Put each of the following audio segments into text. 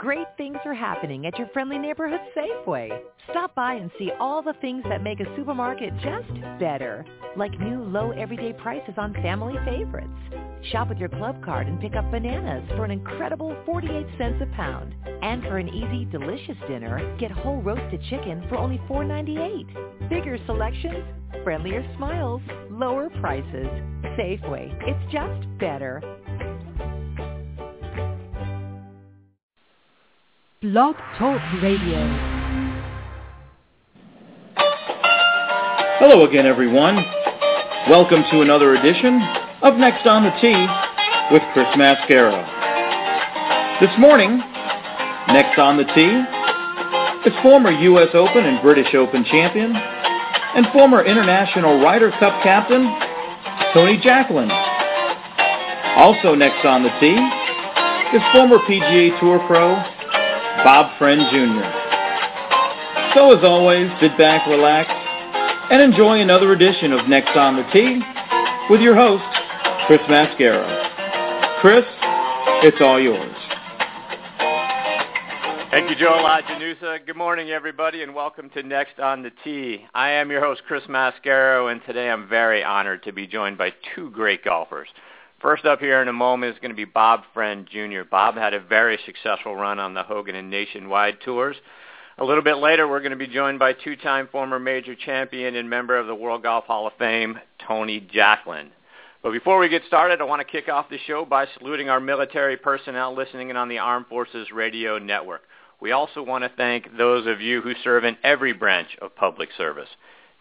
Great things are happening at your friendly neighborhood Safeway. Stop by and see all the things that make a supermarket just better, like new low everyday prices on family favorites. Shop with your club card and pick up bananas for an incredible 48 cents a pound. And for an easy, delicious dinner, get whole roasted chicken for only $4.98. Bigger selections, friendlier smiles, lower prices. Safeway, it's just better. Blog Talk Radio. Hello again, everyone. Welcome to another edition of Next on the Tee with Chris Mascaro. This morning, Next on the Tee is former U.S. Open and British Open champion and former International Ryder Cup captain Tony Jacklin. Also next on the tee is former PGA Tour pro Bob Friend Jr. So as always, sit back, relax, and enjoy another edition of Next on the Tee with your host, Chris Mascaro. Chris, it's all yours. Thank you, Joe Lajanusa. Good morning, everybody, and welcome to Next on the Tee. I am your host, Chris Mascaro, and today I'm very honored to be joined by two great golfers. First up here in a moment is going to be Bob Friend Jr. Bob had a very successful run on the Hogan and Nationwide tours. A little bit later, we're going to be joined by two-time former major champion and member of the World Golf Hall of Fame, Tony Jacklin. But before we get started, I want to kick off the show by saluting our military personnel listening in on the Armed Forces Radio Network. We also want to thank those of you who serve in every branch of public service.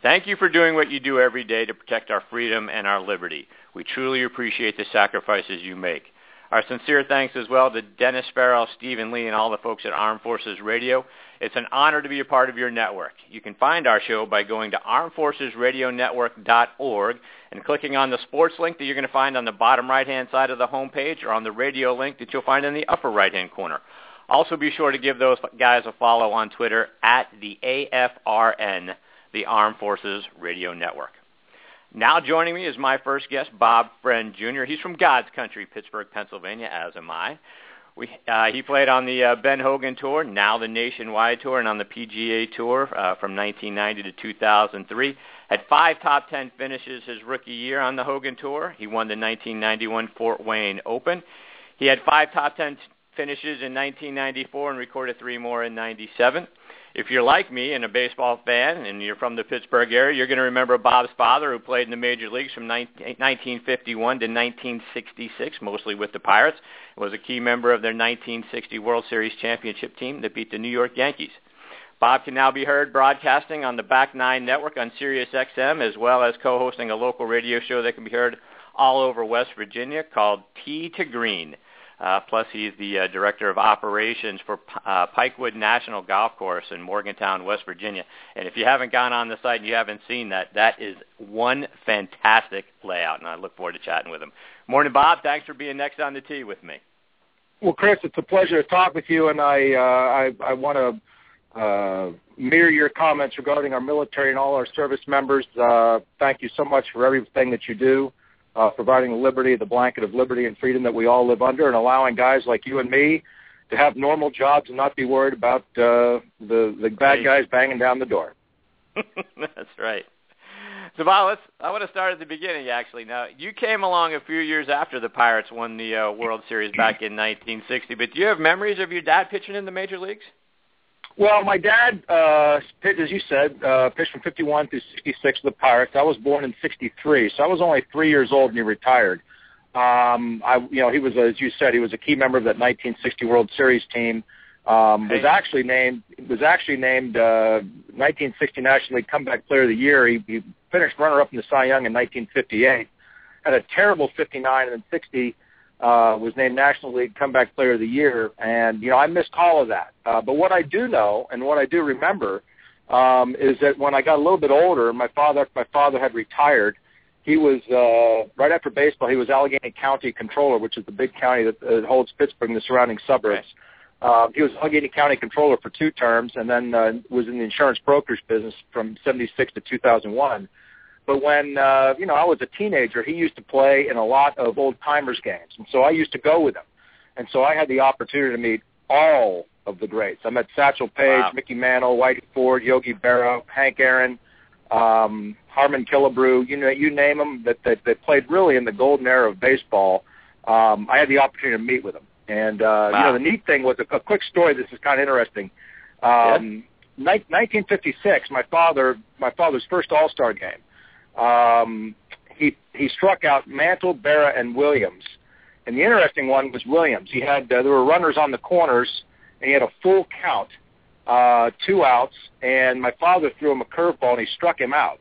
Thank you for doing what you do every day to protect our freedom and our liberty. We truly appreciate the sacrifices you make. Our sincere thanks as well to Dennis Farrell, Stephen Lee, and all the folks at Armed Forces Radio. It's an honor to be a part of your network. You can find our show by going to armedforcesradionetwork.org and clicking on the sports link that you're going to find on the bottom right-hand side of the homepage or on the radio link that you'll find in the upper right-hand corner. Also be sure to give those guys a follow on Twitter at the AFRN, the Armed Forces Radio Network. Now joining me is my first guest, Bob Friend Jr. He's from God's country, Pittsburgh, Pennsylvania, as am I. We, uh, he played on the uh, Ben Hogan Tour, now the Nationwide Tour, and on the PGA Tour uh, from 1990 to 2003. Had five top ten finishes his rookie year on the Hogan Tour. He won the 1991 Fort Wayne Open. He had five top ten finishes in 1994 and recorded three more in 97 if you're like me and a baseball fan and you're from the Pittsburgh area, you're going to remember Bob's father who played in the major leagues from 1951 to 1966, mostly with the Pirates. Was a key member of their 1960 World Series championship team that beat the New York Yankees. Bob can now be heard broadcasting on the Back Nine Network on Sirius XM, as well as co-hosting a local radio show that can be heard all over West Virginia called Tee to Green. Uh, plus, he's the uh, director of operations for uh, Pikewood National Golf Course in Morgantown, West Virginia. And if you haven't gone on the site and you haven't seen that, that is one fantastic layout, and I look forward to chatting with him. Morning, Bob. Thanks for being next on the tee with me. Well, Chris, it's a pleasure to talk with you, and I uh, I, I want to uh, mirror your comments regarding our military and all our service members. Uh, thank you so much for everything that you do uh, providing the liberty, the blanket of liberty and freedom that we all live under, and allowing guys like you and me to have normal jobs and not be worried about uh, the the bad guys banging down the door. That's right. So, Bob, let's. I want to start at the beginning. Actually, now you came along a few years after the Pirates won the uh, World Series back in 1960. But do you have memories of your dad pitching in the major leagues? Well, my dad, uh, pitched, as you said, uh, pitched from 51 through 66 with the Pirates. I was born in 63, so I was only three years old when he retired. Um, I, you know, he was, as you said, he was a key member of that 1960 World Series team. Um, was actually named was actually named uh, 1960 National League Comeback Player of the Year. He, he finished runner-up in the Cy Young in 1958. Had a terrible 59 and then 60 uh, was named National League Comeback Player of the Year, and you know I missed all of that. Uh, but what I do know and what I do remember um, is that when I got a little bit older, my father my father had retired. He was uh, right after baseball. He was Allegheny County Controller, which is the big county that uh, holds Pittsburgh and the surrounding suburbs. Uh, he was Allegheny County Controller for two terms, and then uh, was in the insurance brokerage business from '76 to 2001. But when uh, you know I was a teenager, he used to play in a lot of old timers games, and so I used to go with him. And so I had the opportunity to meet all of the greats. I met Satchel Paige, Wow. Mickey Mantle, Whitey Ford, Yogi Berra, Hank Aaron, um, Harmon Killebrew. You know, you name them. That that, that played really in the golden era of baseball. Um, I had the opportunity to meet with them, and uh, you know, the neat thing was a, a quick story. This is kind of interesting. Um, ni- 1956, my father, my father's first All Star game. Um, he he struck out Mantle, Berra, and Williams. And the interesting one was Williams. He had uh, there were runners on the corners, and he had a full count, uh, two outs. And my father threw him a curveball, and he struck him out.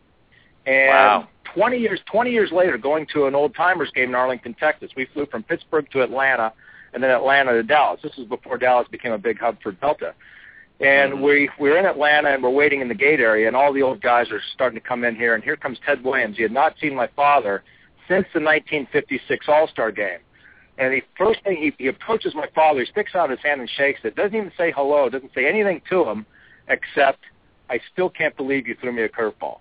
And Wow. 20 years 20 years later, going to an old timers game in Arlington, Texas, we flew from Pittsburgh to Atlanta, and then Atlanta to Dallas. This was before Dallas became a big hub for Delta. And Mhm. we we were in Atlanta and we're waiting in the gate area, and all the old guys are starting to come in here. And here comes Ted Williams. He had not seen my father since the 1956 All Star game. And the first thing he, he approaches my father, he sticks out his hand and shakes it. Doesn't even say hello. Doesn't say anything to him, except I still can't believe you threw me a curveball.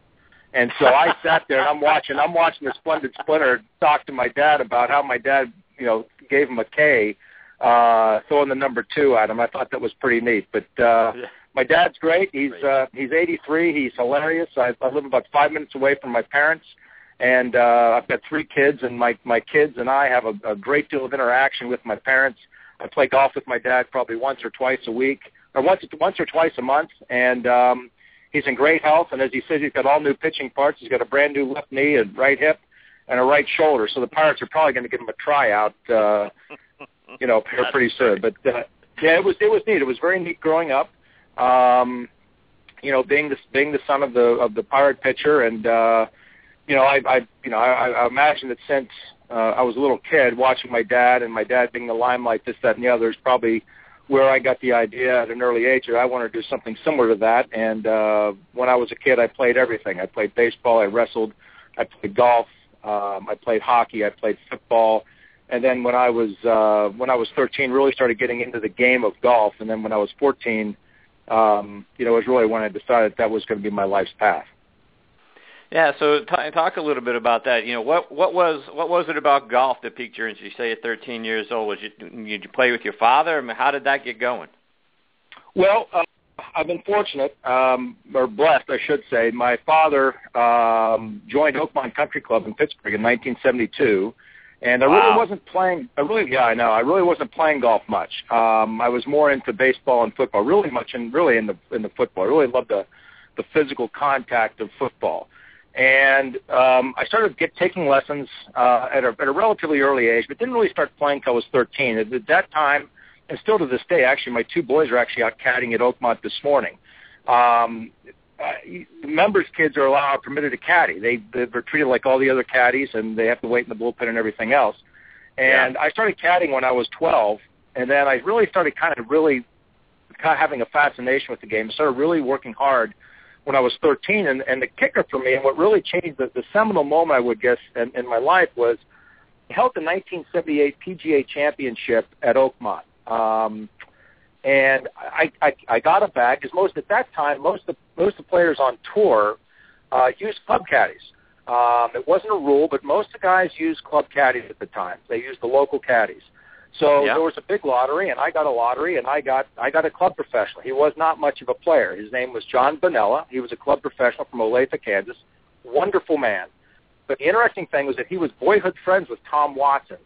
And so I sat there and I'm watching. I'm watching the Splendid Splinter talk to my dad about how my dad, you know, gave him a K, uh, throwing the number two at him. I thought that was pretty neat. But uh, Yeah. my dad's great. He's uh, he's 83. He's hilarious. I, I live about five minutes away from my parents, and uh, I've got three kids. And my my kids and I have a, a great deal of interaction with my parents. I play golf with my dad probably once or twice a week, or once once or twice a month, and. um He's in great health, and as he says, he's got all new pitching parts. He's got a brand new left knee, a right hip, and a right shoulder. So the Pirates are probably going to give him a tryout, uh, you know, pretty soon. But uh, yeah, it was it was neat. It was very neat growing up. Um, you know, being the being the son of the of the Pirate pitcher, and uh, you know, I, I you know, I, I imagine that since uh, I was a little kid, watching my dad and my dad being the limelight, this, that, and the other is probably where I got the idea at an early age that I wanted to do something similar to that. And uh, when I was a kid, I played everything. I played baseball, I wrestled, I played golf, um, I played hockey, I played football. And then when I was uh, when I was 13, really started getting into the game of golf. And then when I was 14, um, you know, was really when I decided that was going to be my life's path. Yeah, so t- talk a little bit about that. You know, what what was what was it about golf that piqued your interest? You say at 13 years old, was you did you play with your father? I mean, how did that get going? Well, uh, I've been fortunate, um, or blessed, I should say. My father um, joined Oakmont Country Club in Pittsburgh in 1972, and I Wow. really wasn't playing. I really, yeah, I know. I really wasn't playing golf much. Um, I was more into baseball and football. Really much, in really in the in the football. I really loved the the physical contact of football. And um, I started get, taking lessons uh, at, a, at a relatively early age, but didn't really start playing until I was 13. At, at that time, and still to this day, actually, my two boys are actually out caddying at Oakmont this morning. Um, uh, members' kids are allowed permitted to caddy. They they're treated like all the other caddies, and they have to wait in the bullpen and everything else. And I started caddying when I was 12, and then I really started kind of really kind of having a fascination with the game. Started really working hard when I was 13, and, and the kicker for me, and what really changed the, the seminal moment, I would guess, in, in my life was I held the 1978 PGA Championship at Oakmont. Um, and I, I, I got a bag because most at that time, most of most of the players on tour uh, used club caddies. Um, it wasn't a rule, but most of the guys used club caddies at the time. They used the local caddies. So Yeah. there was a big lottery, and I got a lottery, and I got I got a club professional. He was not much of a player. His name was John Bonella. He was a club professional from Olathe, Kansas. Wonderful man. But the interesting thing was that he was boyhood friends with Tom Watson.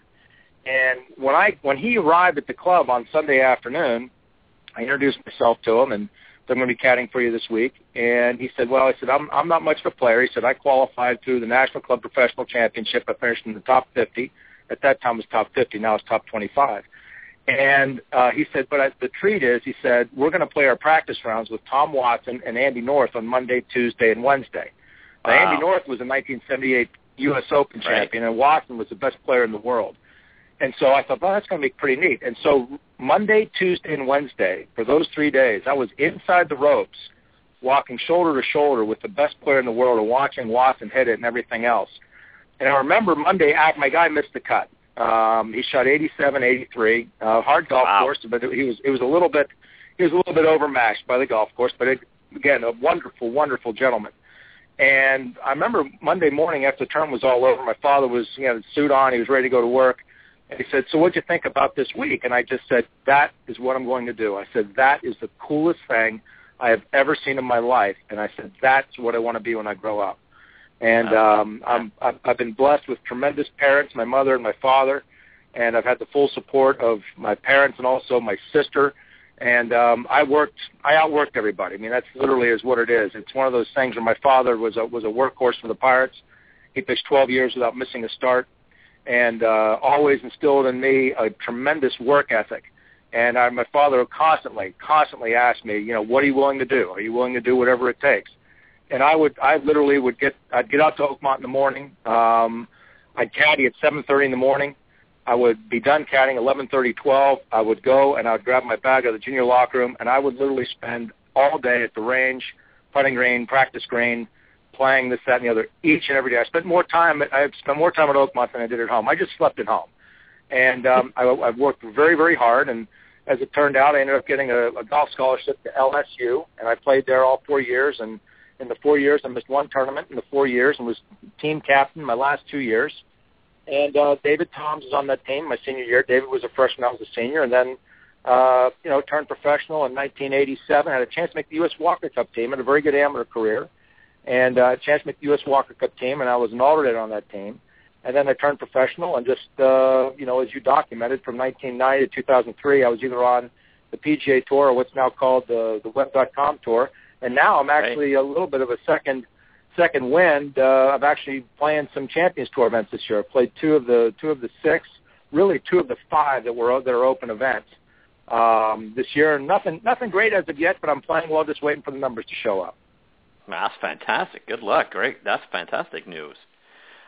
And when I when he arrived at the club on Sunday afternoon, I introduced myself to him and said, I'm going to be caddying for you this week. And he said, well, I said, I'm, I'm not much of a player. He said, I qualified through the National Club Professional Championship. I finished in the top 50. At that time it was top 50. Now it's top 25. And uh, he said, but I, the treat is, he said, we're going to play our practice rounds with Tom Watson and Andy North on Monday, Tuesday, and Wednesday. Now, Andy North was a 1978 U.S. Open Right. champion, and Watson was the best player in the world. And so I thought, well, that's going to be pretty neat. And so Monday, Tuesday, and Wednesday, for those three days, I was inside the ropes, walking shoulder to shoulder with the best player in the world and watching Watson hit it and everything else. And I remember Monday, I- my guy missed the cut. Um, he shot 87, 83, uh, hard golf Wow. course, but he was it was a little bit he was a little bit overmatched by the golf course. But it, again, a wonderful, wonderful gentleman. And I remember Monday morning after the term was all over, my father was, he had a suit on, he was ready to go to work. And he said, so what'd you think about this week? And I just said, that is what I'm going to do. I said, that is the coolest thing I have ever seen in my life. And I said, that's what I want to be when I grow up. And um, I'm, I've, I've been blessed with tremendous parents, my mother and my father, and I've had the full support of my parents and also my sister. And um, I worked, I outworked everybody. I mean, that's literally is what it is. It's one of those things where my father was a, was a workhorse for the Pirates. He pitched 12 years without missing a start and uh, always instilled in me a tremendous work ethic. And I, my father constantly, constantly asked me, you know, what are you willing to do? Are you willing to do whatever it takes? And I would, I literally would get, I'd get out to Oakmont in the morning. Um, I'd caddy at 7:30 in the morning. I would be done caddying 11:30, 12. I would go and I would grab my bag out of the junior locker room, and I would literally spend all day at the range, putting green, practice green, playing this, that, and the other each and every day. I spent more time. I spent more time at Oakmont than I did at home. I just slept at home, and um, I, I've worked very, very hard. And as it turned out, I ended up getting a, a golf scholarship to LSU, and I played there all four years. And in the four years, I missed one tournament in the four years, and was team captain my last two years. And uh, David Toms was on that team my senior year. David was a freshman, I was a senior, and then uh, you know turned professional in 1987. Had a chance to make the U.S. Walker Cup team, had a very good amateur career and uh, chance to make the U.S. Walker Cup team, and I was an alternate on that team. And then I turned professional, and just uh, you know, as you documented, from 1990 to 2003, I was either on the PGA Tour or what's now called the the Web.com Tour, and now I'm actually right. a little bit of a second second wind. Uh, I'm actually playing some Champions Tour events this year. I've played two of the two of the six, really two of the five that were that are open events um, this year. Nothing nothing great as of yet, but I'm playing well, just waiting for the numbers to show up. That's fantastic. Good luck. Great. That's fantastic news.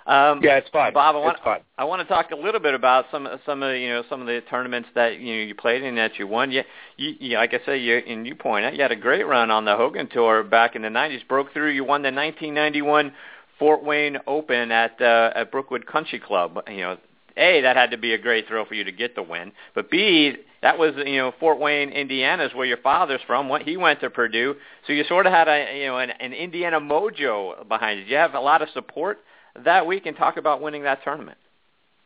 Um, yeah, it's fun. Bob, I want, it's fun. I want to talk a little bit about some some of you know some of the tournaments that you know you played in that you won. You, you, you like I say, you and you point out you had a great run on the Hogan Tour back in the '90s. Broke through. You won the 1991 Fort Wayne Open at uh, at Brookwood Country Club. You know, a that had to be a great thrill for you to get the win, but B that was you know Fort Wayne, Indiana, is where your father's from. What he went to Purdue, so you sort of had a you know an, an Indiana mojo behind you. Did you have a lot of support that week, and talk about winning that tournament.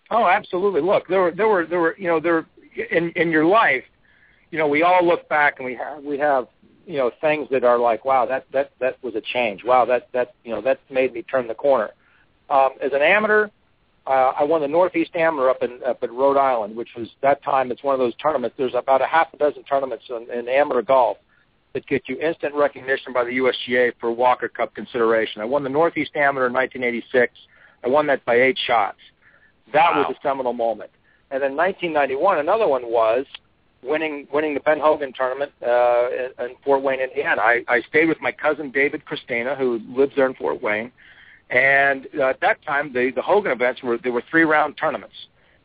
Oh, absolutely. Look, there were there were there were you know there in in your life, you know, we all look back and we have we have you know things that are like, wow, that that that was a change. Wow, that that you know that made me turn the corner. Um, as an amateur, uh, I won the Northeast Amateur up in up in Rhode Island, which was that time. It's one of those tournaments. There's about a half a dozen tournaments in, in amateur golf that get you instant recognition by the USGA for Walker Cup consideration. I won the Northeast Amateur in 1986. I won that by eight shots. That wow. was a seminal moment. And then 1991, another one was winning winning the Ben Hogan tournament uh, in, in Fort Wayne, Indiana. I, I stayed with my cousin David Christina, who lives there in Fort Wayne and uh, at that time, the the Hogan events were there were three round tournaments,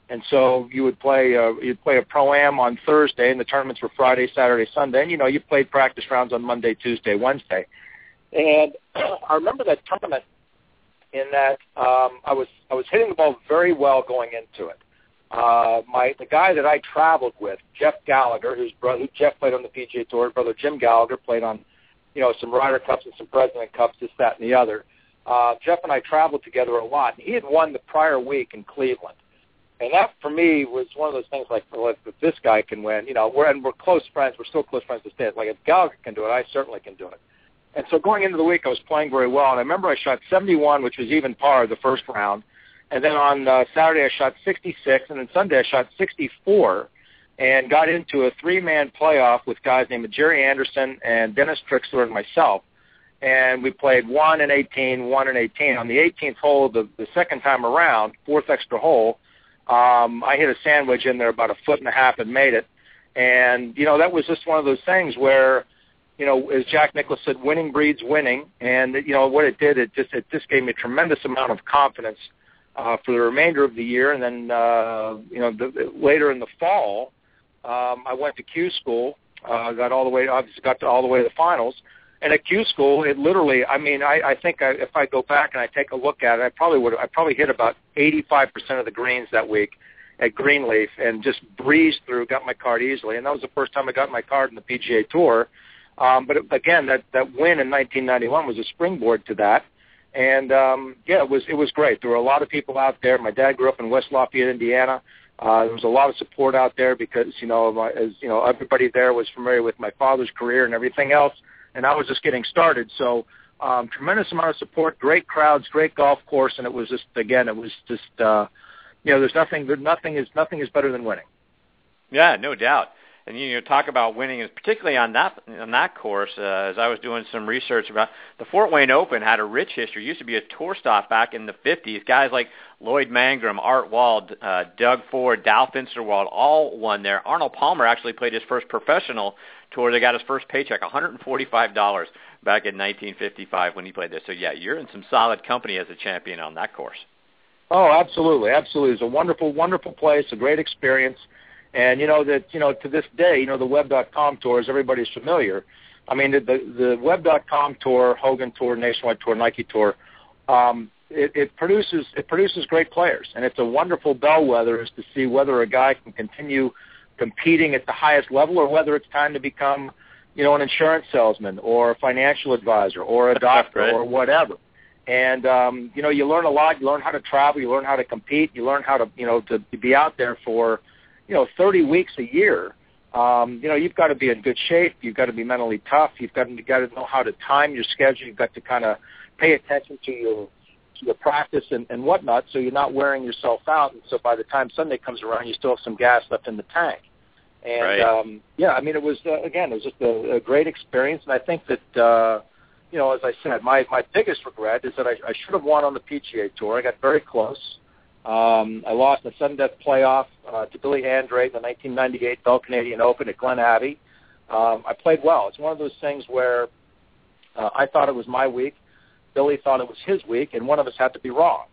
and so you would play uh, you'd play a pro am on Thursday, and the tournaments were Friday, Saturday, Sunday. And you know you played practice rounds on Monday, Tuesday, Wednesday. And I remember that tournament in that um, I was I was hitting the ball very well going into it. Uh, my the guy that I traveled with, Jeff Gallagher, whose brother Jeff played on the PGA Tour, brother Jim Gallagher played on, you know, some Ryder Cups and some President Cups, this, that, and the other uh, Jeff and I traveled together a lot. And he had won the prior week in Cleveland. And that for me was one of those things like, well, if, if this guy can win, you know, we're and we're close friends. We're still close friends to stay. Like if Gallagher can do it, I certainly can do it. And so going into the week, I was playing very well. And I remember I shot 71, which was even par the first round. And then on uh, Saturday, I shot 66, and then Sunday I shot 64, and got into a three-man playoff with guys named Jerry Anderson and Dennis Trixler and myself and we played one and 18, one and 18. On the 18th hole, the, the second time around, fourth extra hole, um, I hit a sand wedge in there about a foot and a half and made it. And, you know, that was just one of those things where, you know, as Jack Nicklaus said, winning breeds winning. And, you know, what it did, it just, it just gave me a tremendous amount of confidence uh, for the remainder of the year. And then, uh, you know, the, later in the fall, um, I went to Q school, uh, got all the way, obviously got to all the way to the finals and at Q school, it literally, I mean, I, I think I, if I go back and I take a look at it, I probably would, I probably hit about 85% of the greens that week at Grenelefe and just breezed through, got my card easily. And that was the first time I got my card in the PGA Tour. Um, but again, that, that win in 1991 was a springboard to that. And um, yeah, it was it was great. There were a lot of people out there. My dad grew up in West Lafayette, Indiana. Uh, there was a lot of support out there because you know, my, as you know, everybody there was familiar with my father's career and everything else, and I was just getting started. So, um, tremendous amount of support, great crowds, great golf course, and it was just again, it was just uh, you know, there's nothing, nothing is nothing is better than winning. Yeah, no doubt and you know talk about winning is particularly on that on that course uh, as I was doing some research about the Fort Wayne Open had a rich history it used to be a tour stop back in the 50s guys like Lloyd Mangrum Art Wall uh, Doug Ford Dow Finsterwald all won there Arnold Palmer actually played his first professional tour they got his first paycheck $145 back in 1955 when he played there so yeah you're in some solid company as a champion on that course Oh, absolutely, absolutely. It's a wonderful, wonderful place, a great experience. And you know that you know to this day, you know the Web.com tours, everybody's familiar. I mean the the, the Web.com tour, Hogan tour, Nationwide tour, Nike tour, um, it, it produces it produces great players, and it's a wonderful bellwether as to see whether a guy can continue competing at the highest level or whether it's time to become, you know, an insurance salesman or a financial advisor or a doctor right. or whatever. And um, you know, you learn a lot. You learn how to travel. You learn how to compete. You learn how to, you know, to, to be out there for you know 30 weeks a year, um, you know you've got to be in good shape. You've got to be mentally tough. You've got to, you've got to know how to time your schedule. You've got to kind of pay attention to your to your practice and, and whatnot, so you're not wearing yourself out. And so by the time Sunday comes around, you still have some gas left in the tank. And right. um, yeah, I mean, it was uh, again, it was just a, a great experience, and I think that. uh you know, as I said, my my biggest regret is that I, I should have won on the PGA Tour. I got very close. Um, I lost the sudden death playoff uh, to Billy Andrade in the 1998 Bell Canadian Open at Glen Abbey. Um, I played well. It's one of those things where uh, I thought it was my week, Billy thought it was his week, and one of us had to be wrong.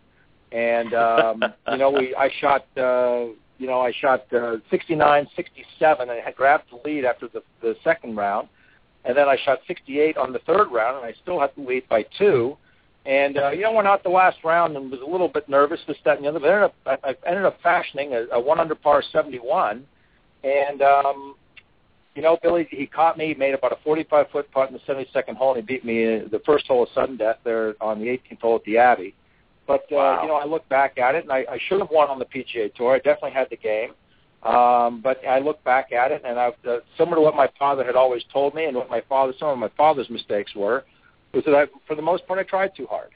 And um, you know, we I shot uh, you know I shot uh, 69, 67, and I had grabbed the lead after the, the second round, and then I shot 68 on the third round, and I still had the lead by two and uh, you know, went out the last round and was a little bit nervous, this, that, and the other. But ended up, I, I ended up fashioning a, a one under par 71, and um, you know, Billy he caught me. Made about a 45 foot putt in the 72nd hole, and he beat me uh, the first hole of sudden death there on the 18th hole at the Abbey. But uh, wow. you know, I look back at it, and I, I should have won on the PGA Tour. I definitely had the game. Um, but I look back at it, and I've, uh, similar to what my father had always told me, and what my father, some of my father's mistakes were, was that I, for the most part, I tried too hard.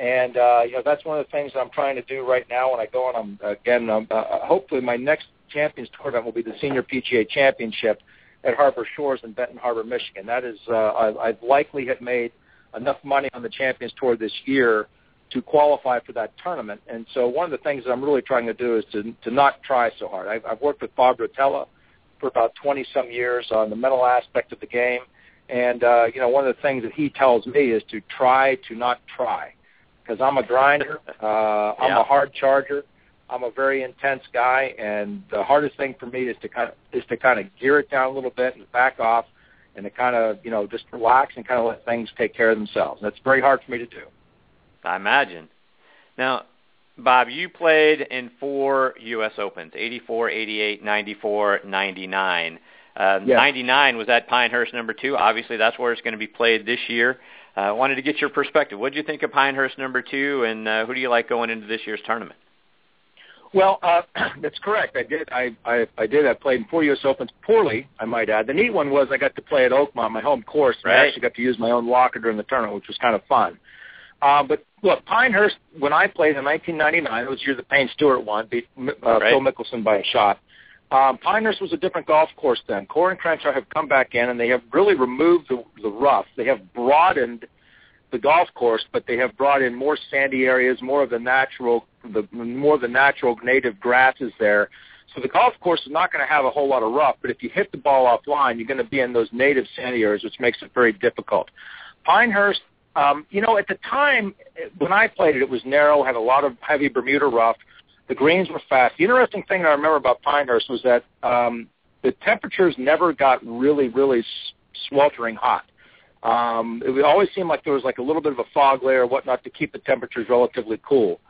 And uh, you know that's one of the things that I'm trying to do right now when I go on. I'm again, um, uh, hopefully, my next Champions Tour event will be the Senior PGA Championship at Harbor Shores in Benton Harbor, Michigan. That is, uh, I, I likely have made enough money on the Champions Tour this year to qualify for that tournament. And so one of the things that I'm really trying to do is to to not try so hard. I've, I've worked with Bob Rotella for about 20 some years on the mental aspect of the game and uh, you know, one of the things that he tells me is to try to not try, because I'm a grinder. Uh, I'm yeah. a hard charger. I'm a very intense guy, and the hardest thing for me is to kind of is to kind of gear it down a little bit and back off, and to kind of you know just relax and kind of let things take care of themselves. That's very hard for me to do. I imagine. Now, Bob, you played in four U.S. Opens: 84, 88, 94, 99. Uh, Yes. 99 was at Pinehurst number two. Obviously, that's where it's going to be played this year. I uh, wanted to get your perspective. What do you think of Pinehurst number two, and uh, who do you like going into this year's tournament? Well, uh, that's correct. I did. I, I I did. I played in four U.S. Opens poorly, I might add. The neat one was I got to play at Oakmont, my home course, and I actually got to use my own locker during the tournament, which was kind of fun. Uh, but look, Pinehurst, when I played in 1999, it was the year that Payne Stewart won, beat uh, Right. Phil Mickelson by a shot. Um, Pinehurst was a different golf course then. Coore and Crenshaw have come back in, and they have really removed the, the rough. They have broadened the golf course, but they have brought in more sandy areas, more of the natural, the more of the natural native grasses there. So the golf course is not going to have a whole lot of rough, but if you hit the ball offline, you're going to be in those native sandy areas, which makes it very difficult. Pinehurst, um, you know, at the time when I played it, it was narrow, had a lot of heavy Bermuda rough. The greens were fast. The interesting thing I remember about Pinehurst was that um, the temperatures never got really, really sweltering hot. Um, it always seem like there was like a little bit of a fog layer or whatnot to keep the temperatures relatively cool.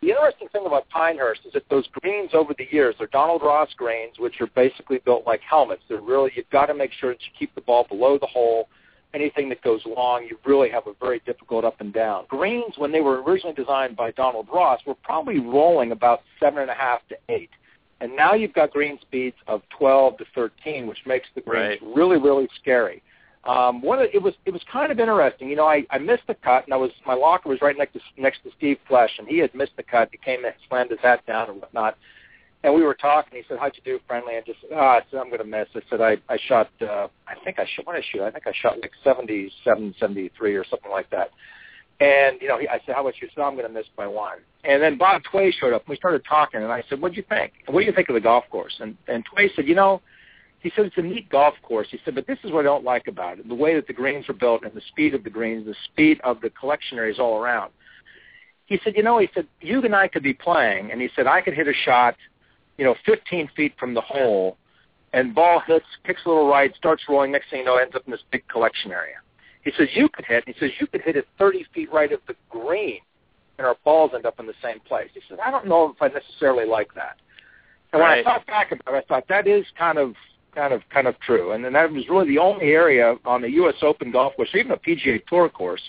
The interesting thing about Pinehurst is that those greens over the years, they're Donald Ross greens, which are basically built like helmets. They're really, you've got to make sure that you keep the ball below the hole. Anything that goes long, you really have a very difficult up and down. Greens, when they were originally designed by Donald Ross, were probably rolling about seven and a half to eight. and now you've got green speeds of 12 to 13, which makes the greens Right. really, really scary. Um, one of, it was it was kind of interesting. You know, I, I missed the cut, and I was my locker was right next to next to Steve Flesch, and he had missed the cut. He came in, slammed his hat down and whatnot. And we were talking. He said, "How'd you do, friendly?" I just, oh, I said, "I'm going to miss." I said, "I I shot. Uh, I think I shot. What I shoot? I think I shot like 77, 73 or something like that." And you know, he, I said, "How about you?" He said, "I'm going to miss by one." And then Bob Tway showed up. and We started talking, and I said, "What do you think? What do you think of the golf course?" And and Tway said, "You know." He said it's a neat golf course. He said, but this is what I don't like about it: the way that the greens are built and the speed of the greens, the speed of the collection areas all around. He said, you know, he said you and I could be playing, and he said I could hit a shot, you know, 15 feet from the hole, and ball hits, kicks a little right, starts rolling. Next thing you know, ends up in this big collection area. He says you could hit. He says you could hit it 30 feet right of the green, and our balls end up in the same place. He said I don't know if I necessarily like that. And when I thought back about it, I thought that is kind of kind of kind of true. And then that was really the only area on the U.S. Open golf course, or even a PGA Tour course,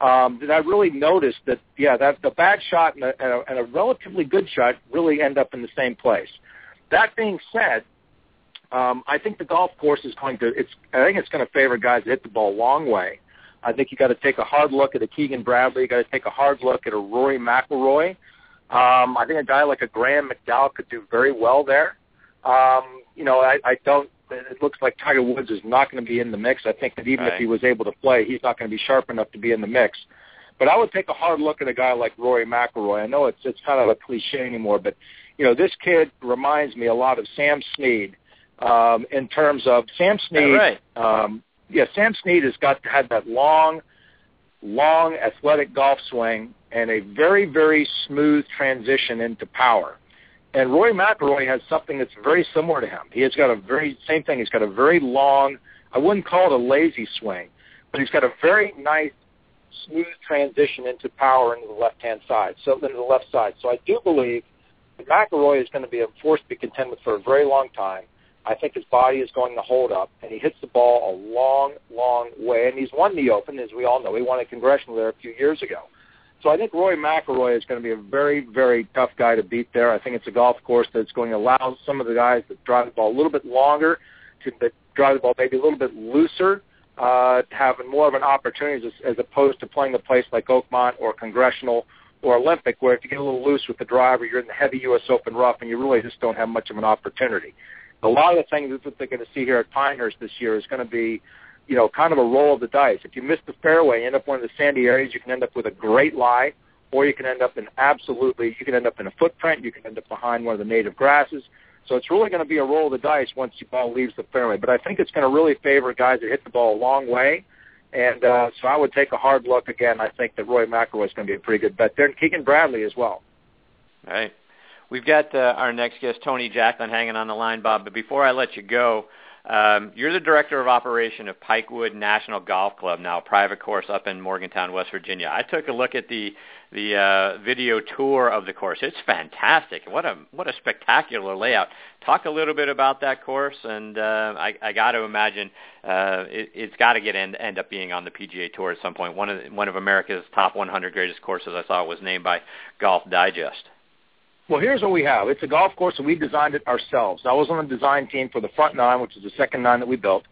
um, that I really noticed that yeah, that the bad shot and a, and, a, and a relatively good shot really end up in the same place. That being said, um, I think the golf course is going to. It's I think it's going to favor guys that hit the ball a long way. I think you got to take a hard look at a Keegan Bradley. You got to take a hard look at a Rory McIlroy. Um, I think a guy like a Graham McDowell could do very well there. Um, you know, I, I don't. It looks like Tiger Woods is not going to be in the mix. I think that even Right. if he was able to play, he's not going to be sharp enough to be in the mix. But I would take a hard look at a guy like Rory McIlroy. I know it's it's kind of a cliche anymore, but you know, this kid reminds me a lot of Sam Snead um, in terms of Sam Snead. right. Um, yeah, Sam Snead has got had that long, long athletic golf swing and a very very smooth transition into power. And Roy McIlroy has something that's very similar to him. He has got a very same thing. He's got a very long. I wouldn't call it a lazy swing, but he's got a very nice, smooth transition into power into the left hand side. So into the left side. So I do believe that McIlroy is going to be a force to be contended with for a very long time. I think his body is going to hold up, and he hits the ball a long, long way. And he's won the Open, as we all know. He won a congressional there a few years ago. So I think Roy McIlroy is going to be a very, very tough guy to beat there. I think it's a golf course that's going to allow some of the guys that drive the ball a little bit longer to drive the ball maybe a little bit looser, uh, to have more of an opportunity as, as opposed to playing a place like Oakmont or Congressional or Olympic, where if you get a little loose with the driver, you're in the heavy U.S. Open rough, and you really just don't have much of an opportunity. A lot of the things that they're going to see here at Pinehurst this year is going to be, you know, kind of a roll of the dice. If you miss the fairway, you end up one of the sandy areas, you can end up with a great lie, or you can end up in absolutely, you can end up in a footprint, you can end up behind one of the native grasses. So it's really going to be a roll of the dice once the ball leaves the fairway. But I think it's going to really favor guys that hit the ball a long way. And uh, so I would take a hard look again. I think that Roy McIlroy is going to be a pretty good bet there, and Keegan Bradley as well. All right. We've got uh, our next guest, Tony Jacklin, hanging on the line, Bob. But before I let you go, um, you're the director of operation of Pikewood National Golf Club, now a private course up in Morgantown, West Virginia. I took a look at the the uh, video tour of the course. It's fantastic. What a what a spectacular layout. Talk a little bit about that course, and uh, I, I got to imagine uh, it, it's got to get end, end up being on the PGA Tour at some point. One of the, one of America's top 100 greatest courses I saw was named by Golf Digest. Well, here's what we have. It's a golf course, and we designed it ourselves. I was on the design team for the front nine, which is the second nine that we built.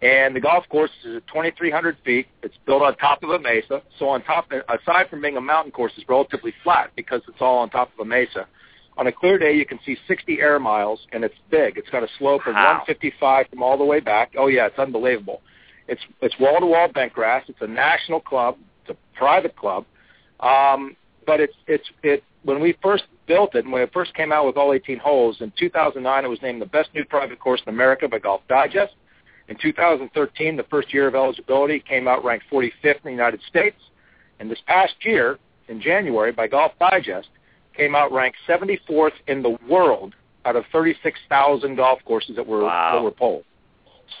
And the golf course is at 2,300 feet. It's built on top of a mesa. So on top, aside from being a mountain course, it's relatively flat because it's all on top of a mesa. On a clear day, you can see 60 air miles, and it's big. It's got a slope of Wow. 155 from all the way back. Oh yeah, it's unbelievable. It's it's wall to wall bent grass. It's a national club. It's a private club. Um, but it's it's it when we first built it and when it first came out with all 18 holes in 2009, it was named the best new private course in America by Golf Digest. In 2013, the first year of eligibility, came out ranked 45th in the United States. And this past year, in January, by Golf Digest, came out ranked 74th in the world out of 36,000 golf courses that were Wow. that were polled.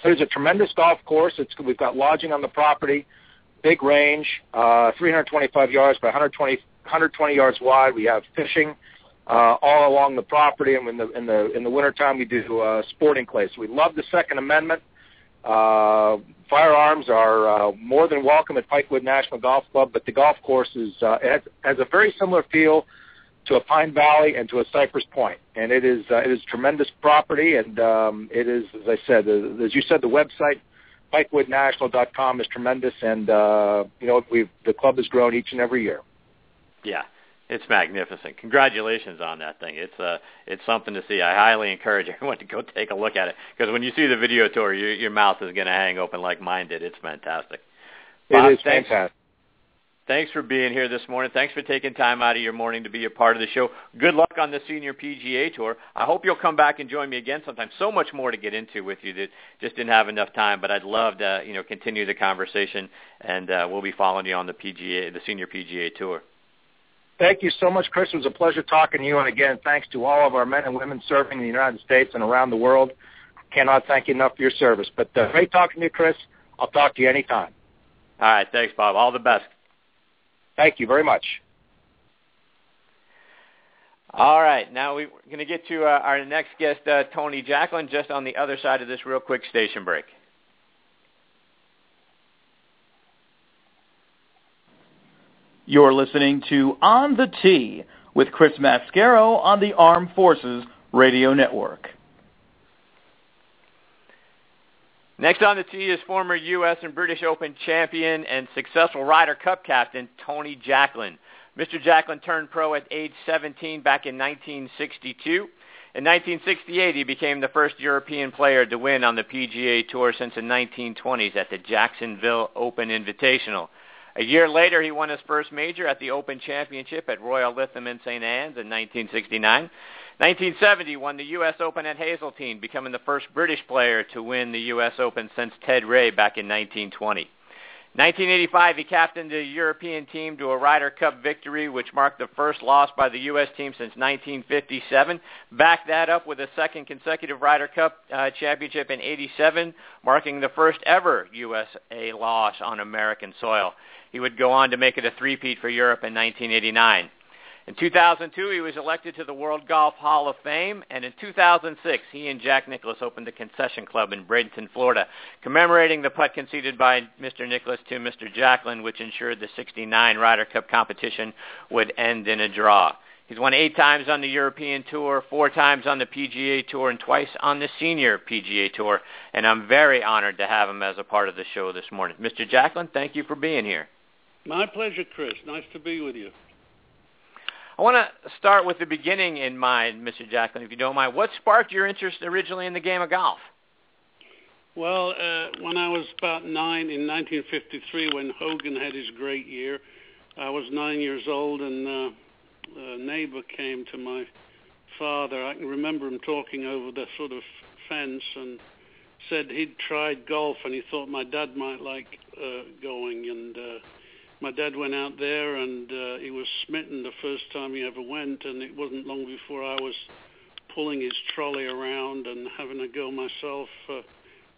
So it's a tremendous golf course. It's we've got lodging on the property, big range, uh, 325 yards by 120 120 yards wide. We have fishing uh, all along the property, and in the in the in the wintertime we do uh, sporting clays. So we love the Second Amendment. Uh, firearms are uh, more than welcome at Pikewood National Golf Club, but the golf course is uh, it has, has a very similar feel to a Pine Valley and to a Cypress Point. And it is uh, it is tremendous property, and um, it is, as I said, uh, as you said, the website pikewoodnational.com is tremendous, and uh, you know we've the club has grown each and every year. Yeah, it's magnificent. Congratulations on that thing. It's uh, it's something to see. I highly encourage everyone to go take a look at it because when you see the video tour, your your mouth is going to hang open like mine did. It's fantastic. Bob, it is thanks, fantastic. Thanks for being here this morning. Thanks for taking time out of your morning to be a part of the show. Good luck on the Senior PGA Tour. I hope you'll come back and join me again sometime. So much more to get into with you that just didn't have enough time, but I'd love to, you know, continue the conversation, and uh, we'll be following you on the PGA, the Senior PGA Tour. Thank you so much, Chris. It was a pleasure talking to you, and again, thanks to all of our men and women serving in the United States and around the world. Cannot thank you enough for your service. But uh, great talking to you, Chris. I'll talk to you anytime. All right. Thanks, Bob. All the best. Thank you very much. All right, now we're going to get to uh, our next guest, uh, Tony Jacklin, just on the other side of this real quick station break. You're listening to On the Tee with Chris Mascaro on the Armed Forces Radio Network. Next on the tee is former U.S. and British Open champion and successful Ryder Cup captain Tony Jacklin. Mr. Jacklin turned pro at age 17 back in 1962. In 1968, he became the first European player to win on the PGA Tour since the 1920s at the Jacksonville Open Invitational. A year later, he won his first major at the Open Championship at Royal Lytham in St. Anne's in 1969. 1970 won the U.S. Open at Hazeltine, becoming the first British player to win the U.S. Open since Ted Ray back in 1920. 1985, he captained the European team to a Ryder Cup victory, which marked the first loss by the U.S. team since 1957. Backed that up with a second consecutive Ryder Cup uh, championship in 87, marking the first ever USA loss on American soil. He would go on to make it a three-peat for Europe in 1989. In 2002, he was elected to the World Golf Hall of Fame, and in 2006, he and Jack Nicklaus opened a concession club in Bradenton, Florida, commemorating the putt conceded by Mr. Nicklaus to Mr. Jacklin, which ensured the 69 Ryder Cup competition would end in a draw. He's won eight times on the European Tour, four times on the PGA Tour, and twice on the Senior PGA Tour, and I'm very honored to have him as a part of the show this morning. Mr. Jacklin, thank you for being here. My pleasure, Chris. Nice to be with you. I want to start with the beginning in mind, Mr. Jacklin, if you don't mind. What sparked your interest originally in the game of golf? Well, uh, when I was about nine in 1953, when Hogan had his great year, I was nine years old, and uh, a neighbor came to my father. I can remember him talking over the sort of fence and said he'd tried golf and he thought my dad might like uh, going and. Uh, my dad went out there and uh, he was smitten the first time he ever went, and it wasn't long before I was pulling his trolley around and having a go myself uh,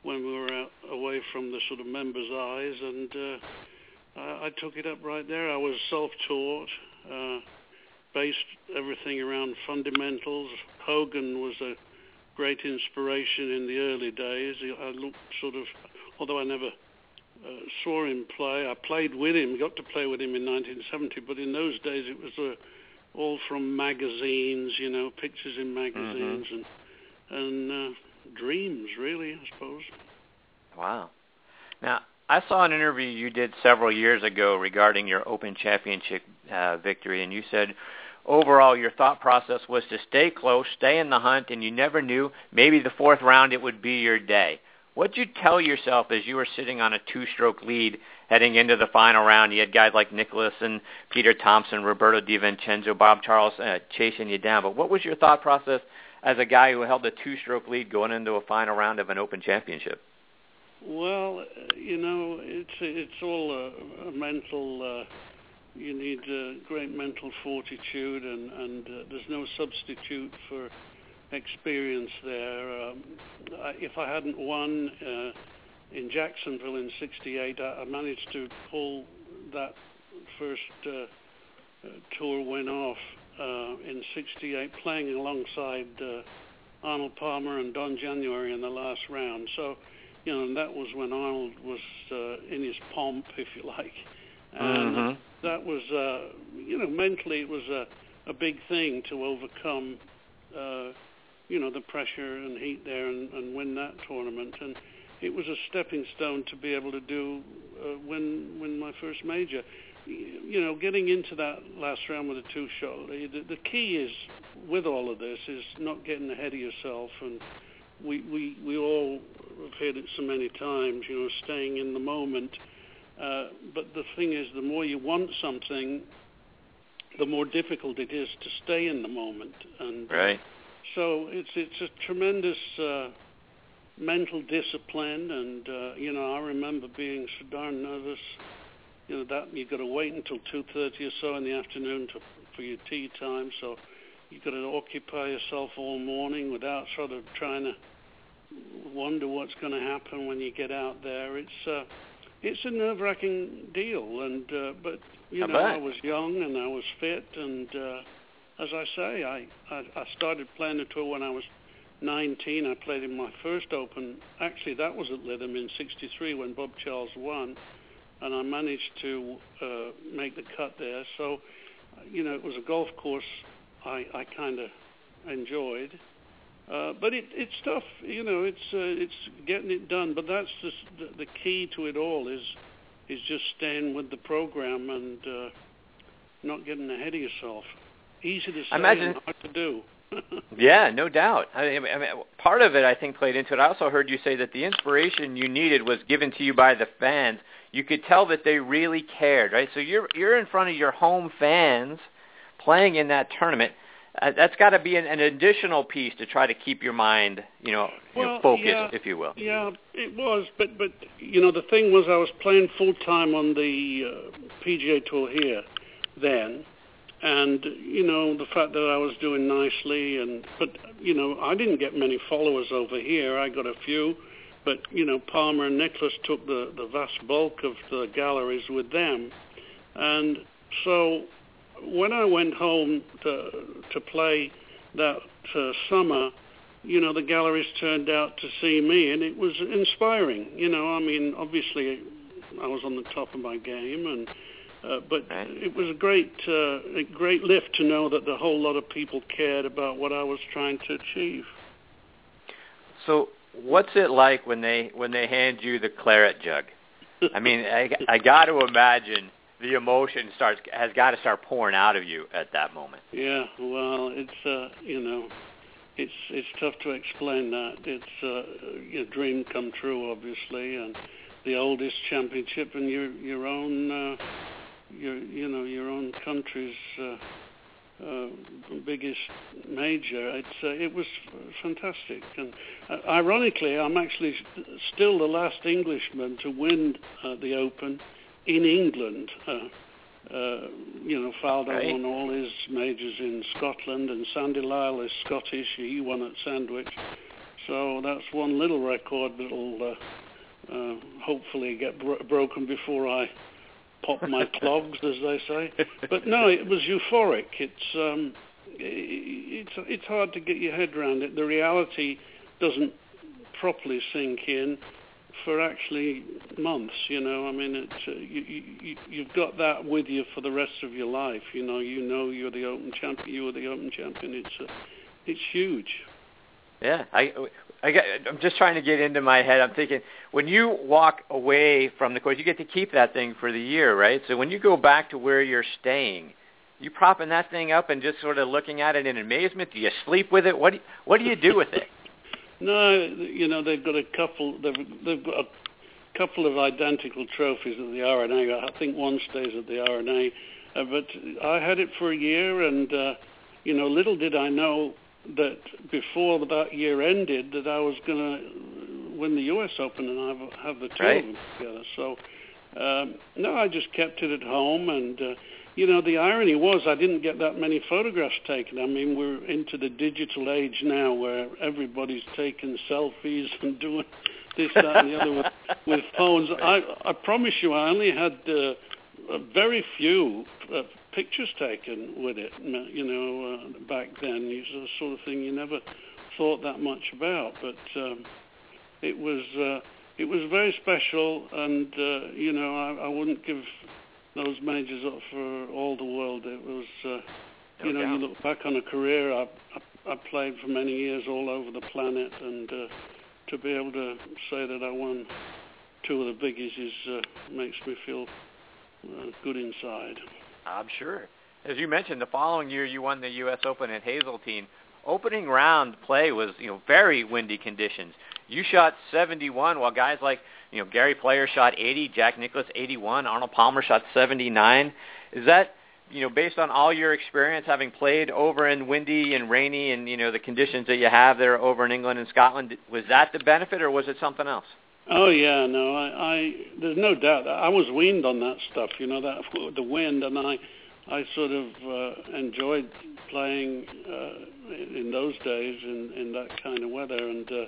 when we were out, away from the sort of members' eyes, and uh, I, I took it up right there. I was self-taught, uh, based everything around fundamentals. Hogan was a great inspiration in the early days. I looked sort of, although I never uh, saw him play. I played with him, got to play with him in 1970, but in those days it was uh, all from magazines, you know, pictures in magazines mm-hmm. and and uh, dreams, really, I suppose. Wow. Now, I saw an interview you did several years ago regarding your Open Championship uh, victory, and you said overall your thought process was to stay close, stay in the hunt, and you never knew maybe the fourth round it would be your day. What'd you tell yourself as you were sitting on a two-stroke lead heading into the final round? You had guys like Nicklaus and Peter Thomson, Roberto De Vicenzo, Bob Charles uh, chasing you down. But what was your thought process as a guy who held a two-stroke lead going into a final round of an Open Championship? Well, you know, it's it's all a, a mental. Uh, you need uh, great mental fortitude, and and uh, there's no substitute for experience there. Um, if I hadn't won uh, in Jacksonville in '68, I, I, managed to pull that first uh, uh tour win off uh, in '68, playing alongside uh, Arnold Palmer and Don January in the last round. So, you know, and that was when Arnold was in his pomp, if you like. And mm-hmm. that was, you know, mentally it was a a big thing to overcome, uh, you know, the pressure and heat there and, and win that tournament. And it was a stepping stone to be able to do uh, win win my first major. You know, getting into that last round with a two shot lead. The, the key is with all of this is not getting ahead of yourself, and we we we all have heard it so many times. You know, staying in the moment. Uh, but the thing is, the more you want something, the more difficult it is to stay in the moment. And right. So it's it's a tremendous uh, mental discipline, and uh, you know I remember being so darn nervous. You know that you've got to wait until two thirty or so in the afternoon to, for your tee time, so you've got to occupy yourself all morning without sort of trying to wonder what's going to happen when you get out there. It's uh, it's a nerve-wracking deal, and uh, but you I know bet. I was young and I was fit, and uh, as I say, I, I I started playing the tour when I was 19. I played in my first Open. Actually, that was at Lytham in '63 when Bob Charles won, and I managed to uh, make the cut there. So, you know, it was a golf course I I kind of enjoyed. Uh, but it, it's tough, you know. It's uh, it's getting it done. But that's just the, the key to it all is is just staying with the program and uh, not getting ahead of yourself. Easy to say imagine- hard to do. Yeah, no doubt. I mean, I mean, part of it, I think, played into it. I also heard you say that the inspiration you needed was given to you by the fans. You could tell that they really cared, right? So you're you're in front of your home fans, playing in that tournament. Uh, that's got to be an, an additional piece to try to keep your mind, you know, you know Well, focused, yeah. if you will. Yeah, it was, but but you know the thing was I was playing full time on the uh, PGA Tour here then, and you know the fact that I was doing nicely, and but you know I didn't get many followers over here. I got a few, but you know Palmer and Nicklaus took the the vast bulk of the galleries with them, and so when I went home to to play that uh, summer you know, the galleries turned out to see me, and it was inspiring. You know, I mean, obviously, I was on the top of my game, and uh, but Right. it was a great, uh, a great lift to know that a whole lot of people cared about what I was trying to achieve. So, what's it like when they when they hand you the claret jug? I mean, I, I got to imagine the emotion starts has got to start pouring out of you at that moment. Yeah, well, it's uh, you know, it's it's tough to explain that. It's uh, a dream come true, obviously, and the oldest championship in your your own uh, your you know your own country's uh, uh, biggest major. It's uh, it was fantastic, and uh, ironically, I'm actually st- still the last Englishman to win uh, the Open in England. Uh, uh, you know, Faldo Right. won all his majors in Scotland, and Sandy Lyle is Scottish. He won at Sandwich. So that's one little record that'll uh, uh, hopefully get bro- broken before I pop my clogs, as they say. But no, it was euphoric. It's um, it's it's hard to get your head around it. The reality doesn't properly sink in for actually months. You know, I mean, it's uh, you, you you've got that with you for the rest of your life. You know, you know you're the Open champion. You were the Open champion. It's uh, it's huge. Yeah, I, I get, I'm just trying to get into my head. I'm thinking when you walk away from the course, you get to keep that thing for the year, right? So when you go back to where you're staying, you propping that thing up and just sort of looking at it in amazement. Do you sleep with it? What do you, what do you do with it? No, you know they've got a couple. They've they've got a couple of identical trophies at the R&A. I think one stays at the R&A, uh, but I had it for a year, and uh, you know, little did I know that before that year ended that I was going to win the U.S. Open and have have the two Right. of them together. So um, no, I just kept it at home, and uh, you know, the irony was I didn't get that many photographs taken. I mean, we're into the digital age now where everybody's taking selfies and doing this, that, and the other with, with phones. I, I promise you, I only had uh, very few uh, pictures taken with it. You know, uh, back then, it's the sort of thing you never thought that much about. But um, it was uh, it was very special, and uh, you know, I, I wouldn't give those majors up for all the world. It was uh, you know, you look back on a career. I, I, I played for many years all over the planet, and uh, to be able to say that I won two of the biggies is uh, makes me feel uh, good inside. I'm sure. As you mentioned, the following year you won the U.S. Open at Hazeltine. Opening round play was, you know, very windy conditions. You shot 71, while guys like, you know, Gary Player shot 80, Jack Nicklaus 81, Arnold Palmer shot 79. Is that you know, based on all your experience having played over in windy and rainy and, you know, the conditions that you have there over in England and Scotland, was that the benefit or was it something else? Oh yeah, no, I, I there's no doubt. I was weaned on that stuff, you know, that the wind, and I, I sort of uh, enjoyed playing uh, in those days in, in that kind of weather, and uh,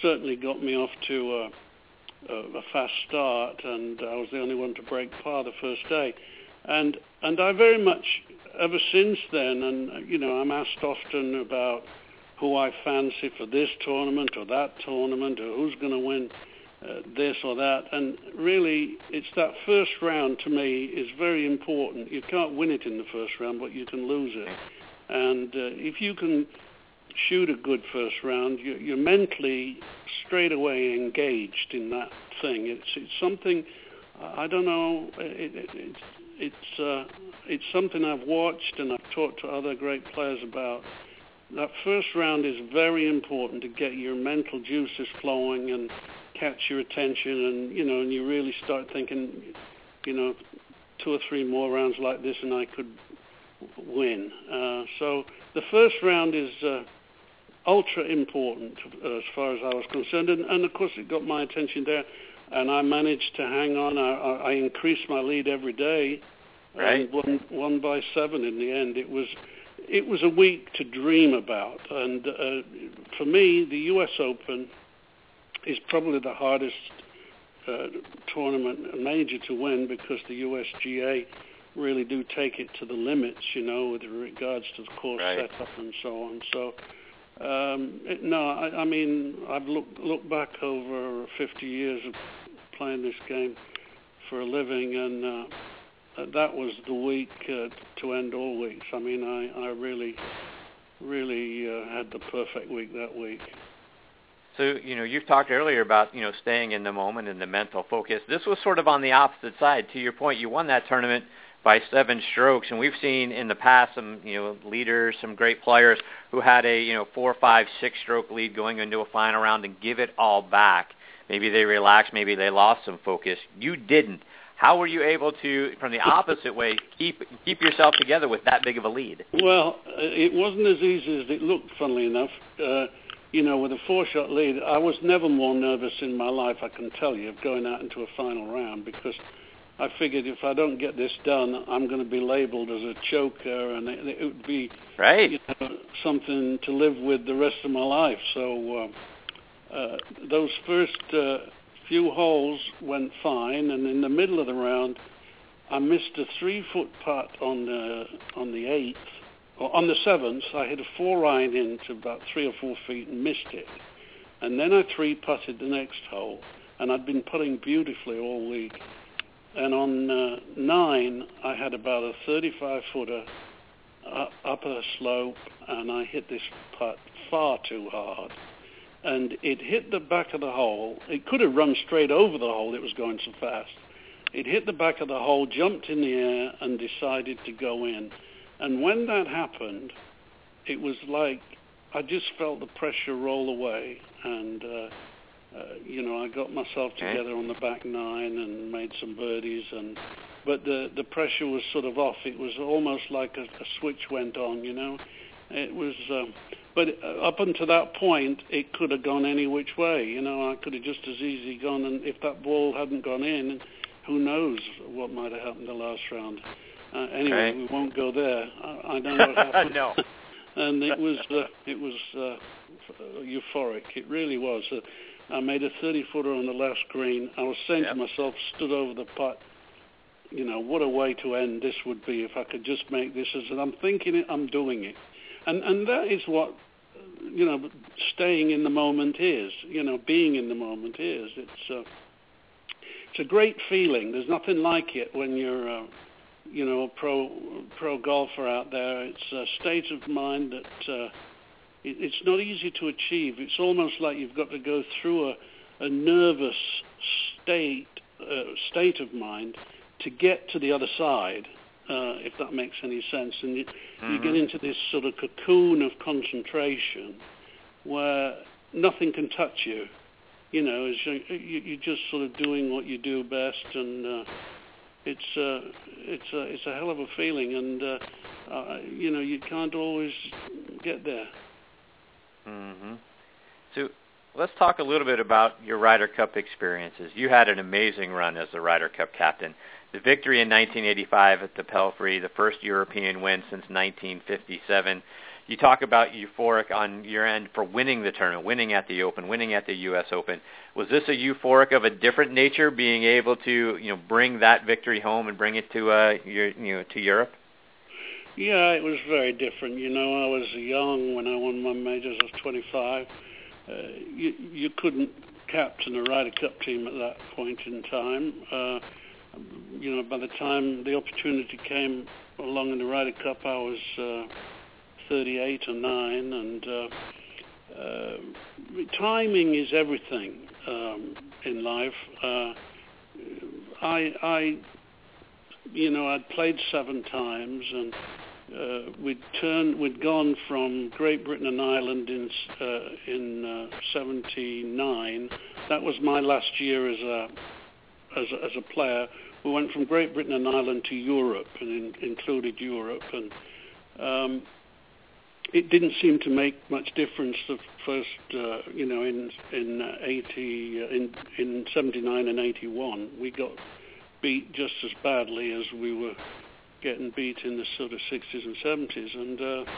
certainly got me off to a, a fast start, and I was the only one to break par the first day and and I very much ever since then, and you know, I'm asked often about who I fancy for this tournament or that tournament, or who's going to win uh, this or that. And really, it's that first round to me is very important. You can't win it in the first round, but you can lose it. And uh, if you can shoot a good first round, you're, you're mentally straight away engaged in that thing. It's it's something I don't know. It, it, it's it's uh, it's something I've watched and I've talked to other great players about. That first round is very important to get your mental juices flowing and catch your attention, and you know, and you really start thinking, you know, two or three more rounds like this, and I could win. Uh, so the first round is uh, ultra important uh, as far as I was concerned, and, and of course it got my attention there and I managed to hang on. I, I increased my lead every day, right. and won, won by seven in the end. It was it was a week to dream about, and uh, for me, the U.S. Open is probably the hardest uh, tournament major to win because the USGA really do take it to the limits, you know, with regards to the course right. setup and so on. So um, it, no, I, I mean I've looked looked back over 50 years of playing this game for a living, and uh, that was the week uh, to end all weeks. I mean, I, I really, really uh, had the perfect week that week. So, you know, you've talked earlier about, you know, staying in the moment and the mental focus. This was sort of on the opposite side. To your point, you won that tournament by seven strokes. And we've seen in the past some, you know, leaders, some great players who had a, you know, four, five, six stroke lead going into a final round and give it all back. Maybe they relaxed, maybe they lost some focus. You didn't. How were you able to, from the opposite way, keep keep yourself together with that big of a lead? Well, it wasn't as easy as it looked. Funnily enough, uh, you know, with a four-shot lead, I was never more nervous in my life. I can tell you, of going out into a final round because I figured if I don't get this done, I'm going to be labeled as a choker, and it, it would be right. you know, something to live with the rest of my life. So uh, uh, those first uh, few holes went fine, and in the middle of the round, I missed a three-foot putt on the on the eighth. On the seventh, I hit a four iron into about three or four feet and missed it. And then I three putted the next hole, and I'd been putting beautifully all week and on uh, nine, I had about a 35 footer up a slope, and I hit this putt far too hard. And it hit the back of the hole. It could have run straight over the hole. It was going so fast. It hit the back of the hole, jumped in the air, and decided to go in. And when that happened, it was like I just felt the pressure roll away, and uh, uh, you know, I got myself together on the back nine and made some birdies, and but the the pressure was sort of off. It was almost like a, a switch went on, you know. It was, um, but uh, up until that point, it could have gone any which way. You know, I could have just as easily gone, and if that ball hadn't gone in, who knows what might have happened the last round. Uh, anyway, right. we won't go there. I, I know what happened. no. and it was uh, it was uh, euphoric. It really was. Uh, I made a 30 footer on the last green. I was saying yep. to myself, stood over the putt, you know, what a way to end this would be if I could just make this. As I'm thinking it, I'm doing it, and and that is what you know, staying in the moment is. You know, being in the moment is. It's uh, it's a great feeling. There's nothing like it when you're uh, you know, a pro pro golfer out there. It's a state of mind that uh, it, it's not easy to achieve. It's almost like you've got to go through a, a nervous state uh, state of mind to get to the other side. Uh, if that makes any sense, and you, mm-hmm. you get mm-hmm. into this sort of cocoon of concentration where nothing can touch you. You know, as you, you, are just sort of doing what you do best, and uh, it's uh, it's a it's a hell of a feeling, and uh, uh, you know you can't always get there. Mm-hmm. So let's talk a little bit about your Ryder Cup experiences. You had an amazing run as the Ryder Cup captain. The victory in 1985 at the Belfry, the first European win since 1957 you talk about euphoric on your end for winning the tournament, winning at the Open, winning at the U.S. Open. Was this a euphoric of a different nature, being able to you know bring that victory home and bring it to uh your, you know to Europe? Yeah, it was very different. You know, I was young when I won my majors. I was 25. Uh, you you couldn't captain a Ryder Cup team at that point in time. Uh, you know, by the time the opportunity came along in the Ryder Cup, I was uh, 38 or 9, and uh, uh, timing is everything um, in life. Uh, I, I, you know, I'd played seven times, and uh, we'd turned, we'd gone from Great Britain and Ireland in uh, in '79. Uh, that was my last year as a as a, as a player. We went from Great Britain and Ireland to Europe, and in, included Europe, and um, it didn't seem to make much difference the first, uh, you know, in in uh, 80, uh, in in 79 and 81, we got beat just as badly as we were getting beat in the sort of 60s and 70s, and uh,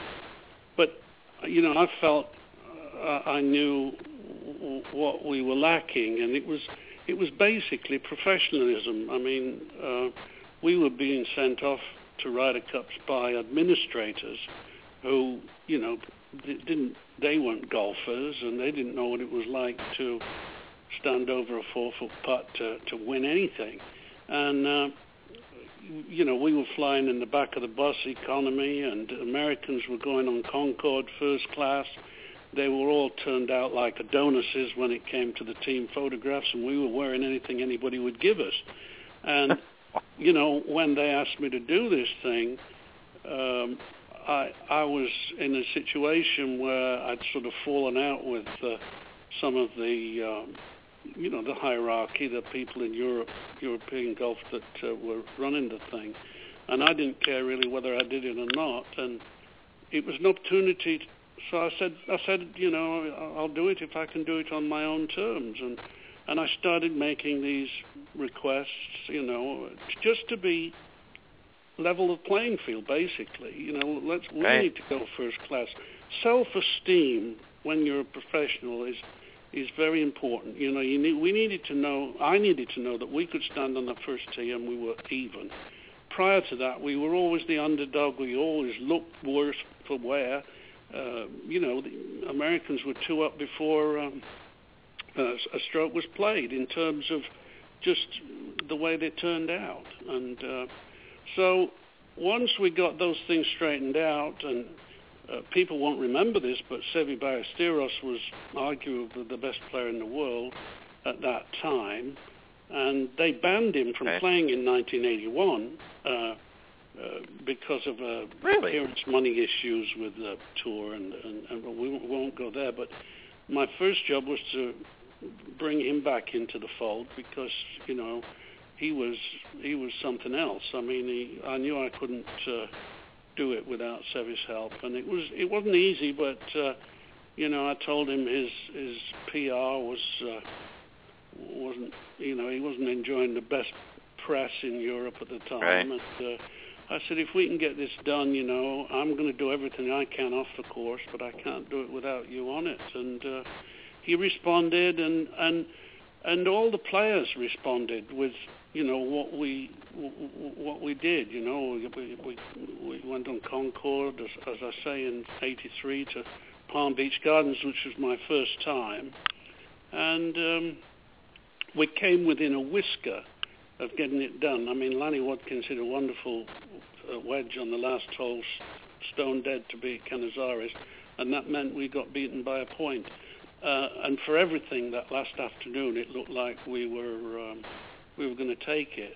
but you know, I felt uh, I knew w- what we were lacking, and it was it was basically professionalism. I mean, uh, we were being sent off to Ryder Cups by administrators who, you know, didn't they weren't golfers and they didn't know what it was like to stand over a four foot putt to to win anything, and. Uh, you know, we were flying in the back of the bus economy, and Americans were going on Concorde first class. They were all turned out like Adonises when it came to the team photographs, and we were wearing anything anybody would give us. And you know, when they asked me to do this thing, um, I I was in a situation where I'd sort of fallen out with uh, some of the um, you know the hierarchy, the people in Europe, European golf that uh, were running the thing, and I didn't care really whether I did it or not, and it was an opportunity. To, so I said, I said, you know, I'll do it if I can do it on my own terms, and and I started making these requests, you know, just to be level of playing field, basically. You know, let's we right. need to go first class. Self-esteem when you're a professional is is very important. You know, you need, we needed to know. I needed to know that we could stand on the first tee and we were even. Prior to that, we were always the underdog. We always looked worse for wear. Uh, you know, the Americans were two up before um, uh, a stroke was played in terms of just the way they turned out. And uh, so once we got those things straightened out, and uh, people won't remember this, but Seve Ballesteros was arguably the best player in the world at that time, and they banned him from okay. playing in 1981 uh, uh, because of uh, really? appearance money issues with the tour, and, and, and we won't go there. But my first job was to bring him back into the fold because you know he was he was something else. I mean, he, I knew I couldn't uh, do it without Seve's help, and it was it wasn't easy. But uh, you know, I told him his his PR was uh, wasn't you know he wasn't enjoying the best press in Europe at the time. Right. And, uh, I said, if we can get this done, you know, I'm going to do everything I can off the course, but I can't do it without you on it. And uh, he responded, and and and all the players responded with you know what we what we did. You know, we we, we went on Concorde as, as I say, in '83 to Palm Beach Gardens, which was my first time, and um, we came within a whisker of getting it done. I mean, Lanny Wadkins hit a wonderful uh, wedge on the last hole, stone dead to beat Canizares, and that meant we got beaten by a point. Uh, and for everything that last afternoon, it looked like we were um, we were going to take it,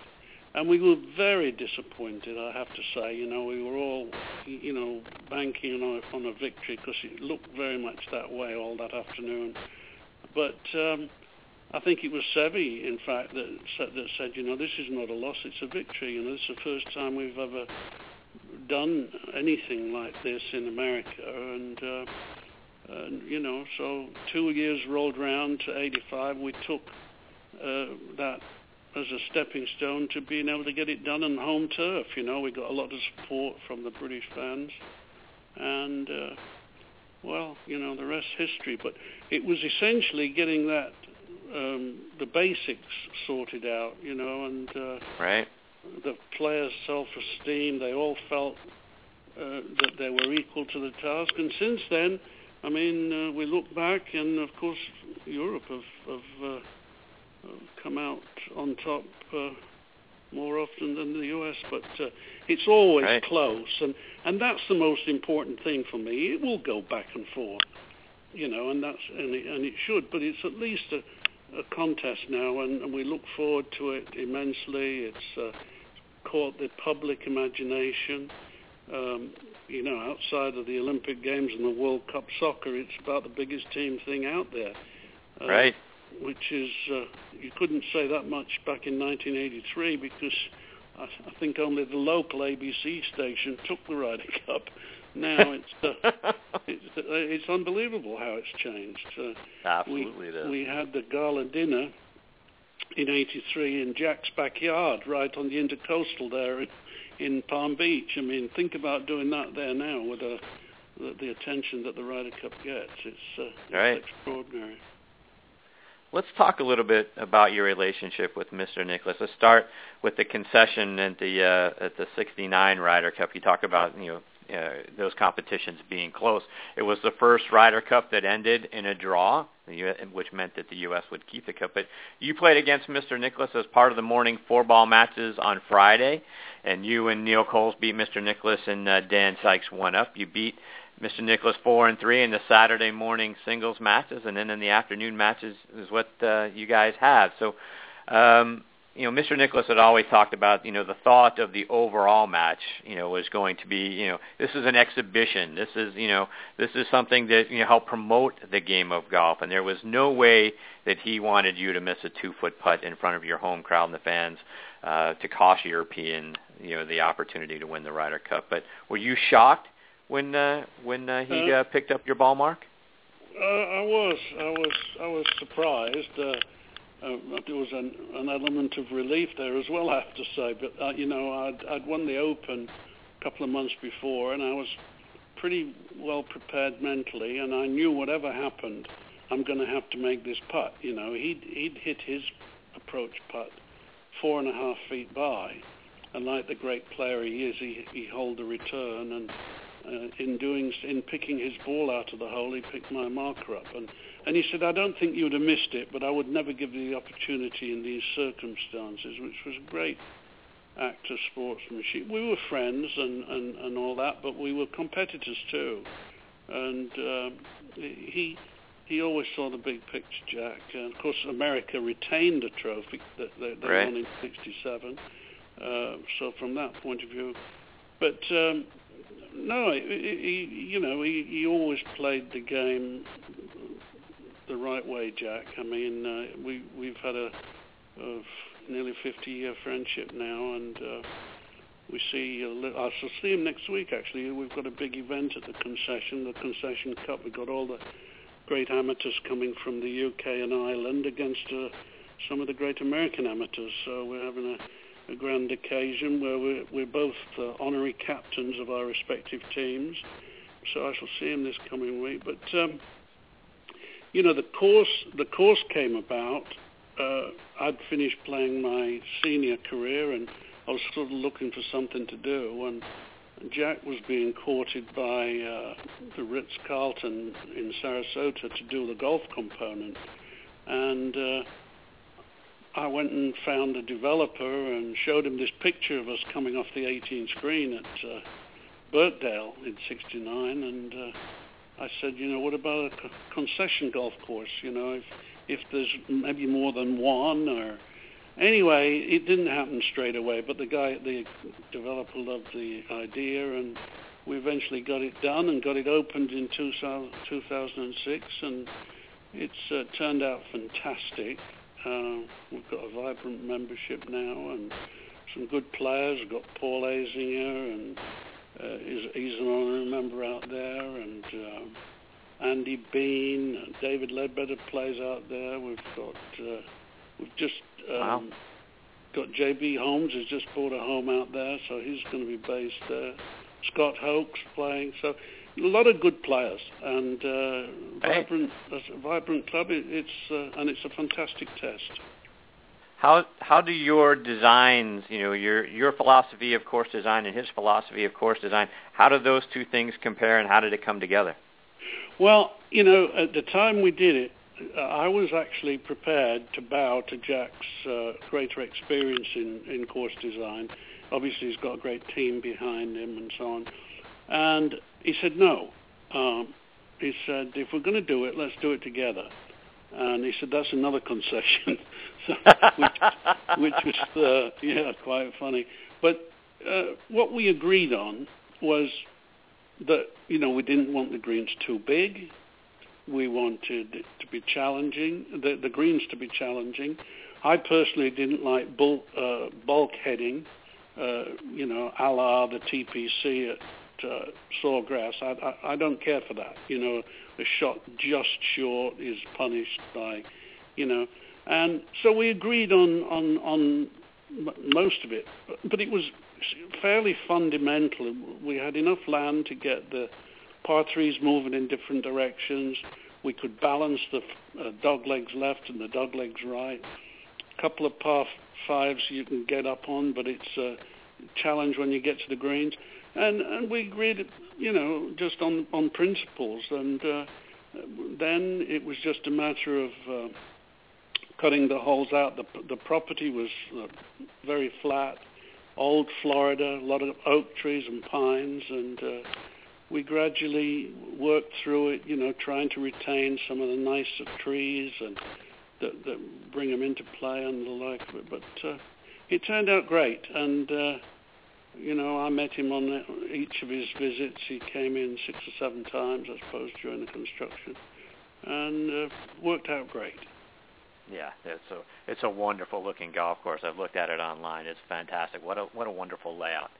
and we were very disappointed. I have to say, you know, we were all, you know, banking on a, on a victory because it looked very much that way all that afternoon. But um, I think it was Seve, in fact, that said, that said, you know, this is not a loss, it's a victory. You know, this is the first time we've ever done anything like this in America, and, uh, and you know, so two years rolled round to 85, we took uh, that as a stepping stone to being able to get it done on home turf. You know, we got a lot of support from the British fans, and uh, well, you know, the rest history. But it was essentially getting that um, the basics sorted out, you know, and uh, right. the players' self-esteem. They all felt uh, that they were equal to the task, and since then, I mean, uh, we look back, and of course, Europe have, have, uh, come out on top uh, more often than the U.S. But uh, it's always right. close, and and that's the most important thing for me. It will go back and forth, you know, and that's and it, and it should, but it's at least a a contest now, and, and we look forward to it immensely. It's uh, caught the public imagination. Um, you know, outside of the Olympic Games and the World Cup soccer, it's about the biggest team thing out there. Uh, right. Which is, uh, you couldn't say that much back in 1983 because I, I think only the local ABC station took the Ryder Cup now it's uh, it's, uh, it's unbelievable how it's changed. Uh, Absolutely, we, it is. We had the gala dinner in '83 in Jack's backyard, right on the intercoastal there in, in Palm Beach. I mean, think about doing that there now with a, the, the attention that the Ryder Cup gets. It's, uh, right. it's extraordinary. Let's talk a little bit about your relationship with Mr. Nicklaus. Let's start with the concession at the uh, at the '69 Ryder Cup. You talk about you know uh, those competitions being close. It was the first Ryder Cup that ended in a draw, which meant that the U.S. would keep the cup. But you played against Mr. Nicklaus as part of the morning four-ball matches on Friday, and you and Neil Coles beat Mr. Nicklaus, and uh, Dan Sikes one up. You beat Mr. Nicklaus four and three in the Saturday morning singles matches, and then in the afternoon matches is what uh, you guys have. So. Um, you know, Mr. Nicklaus had always talked about, you know, the thought of the overall match, you know, was going to be, you know, this is an exhibition. This is, you know, this is something that, you know, help promote the game of golf. And there was no way that he wanted you to miss a two-foot putt in front of your home crowd and the fans uh, to cost European, you know, the opportunity to win the Ryder Cup. But were you shocked when uh, when uh, he uh, picked up your ball mark? Uh, I was, I was, I was surprised. Uh, uh, there was an, an element of relief there as well, I have to say. But uh, you know, I'd, I'd won the Open a couple of months before, and I was pretty well prepared mentally, and I knew whatever happened, I'm going to have to make this putt. You know, he'd he'd hit his approach putt four and a half feet by, and like the great player he is, he he hold the return, and uh, in doing in picking his ball out of the hole, he picked my marker up, and and he said, I don't think you'd have missed it, but I would never give you the opportunity in these circumstances, which was a great act of sportsmanship. We were friends and, and, and all that, but we were competitors too. And um, he he always saw the big picture, Jack. And of course, America retained a trophy that they, they right. won in '67. Uh, so from that point of view, but um, no, he, he, you know, he, he always played the game the right way, Jack. I mean, uh, we we've had a, a nearly 50-year friendship now, and uh, we see. Uh, I shall see him next week. Actually, we've got a big event at the concession, the concession cup. We've got all the great amateurs coming from the UK and Ireland against uh, some of the great American amateurs. So we're having a, a grand occasion where we're, we're both uh, honorary captains of our respective teams. So I shall see him this coming week. But um, you know, the course the course came about. Uh, I'd finished playing my senior career, and I was sort of looking for something to do. And Jack was being courted by uh, the Ritz Carlton in Sarasota to do the golf component, and uh, I went and found a developer and showed him this picture of us coming off the 18 screen at uh, Birkdale in '69, and uh, I said, you know, what about a concession golf course? You know, if if there's maybe more than one or anyway, it didn't happen straight away. But the guy, the developer, loved the idea, and we eventually got it done and got it opened in 2006, and it's uh, turned out fantastic. Uh, we've got a vibrant membership now and some good players. We've got Paul Azinger and uh, he's, he's an honorary member out there, and um, Andy Bean, David Leadbetter plays out there. We've got uh, we've just um, wow. got JB Holmes has just bought a home out there, so he's going to be based there. Scott Hoch's playing, so a lot of good players and uh, vibrant, a vibrant club. It, it's uh, and it's a fantastic test. How how do your designs, you know, your your philosophy of course design and his philosophy of course design, how do those two things compare and how did it come together? Well, you know, at the time we did it, uh, I was actually prepared to bow to Jack's uh, greater experience in, in course design. Obviously, he's got a great team behind him and so on. And he said, no. Um, he said, if we're going to do it, let's do it together. And he said, that's another concession, so, which, which was, uh, yeah, quite funny. But uh, what we agreed on was that, you know, we didn't want the greens too big. We wanted it to be challenging, the, the greens to be challenging. I personally didn't like bulk, uh, bulk heading, uh, you know, a la the TPC at uh, Sawgrass. I, I, I don't care for that. You know, a shot just short is punished by, you know. And so we agreed on on on most of it, but it was fairly fundamental. We had enough land to get the par threes moving in different directions. We could balance the uh, dog legs left and the dog legs right. A couple of par fives you can get up on, but it's a challenge when you get to the greens and and we agreed, you know, just on on principles, and uh, then it was just a matter of uh, cutting the holes out. The the property was uh, very flat, old Florida, a lot of oak trees and pines, and uh, we gradually worked through it, you know, trying to retain some of the nicer trees and that, that bring them into play and the like it. But uh, it turned out great, and uh, you know, I met him on each of his visits. He came in six or seven times, I suppose, during the construction, and uh, worked out great. Yeah, it's a it's a wonderful looking golf course. I've looked at it online. It's fantastic. What a what a wonderful layout.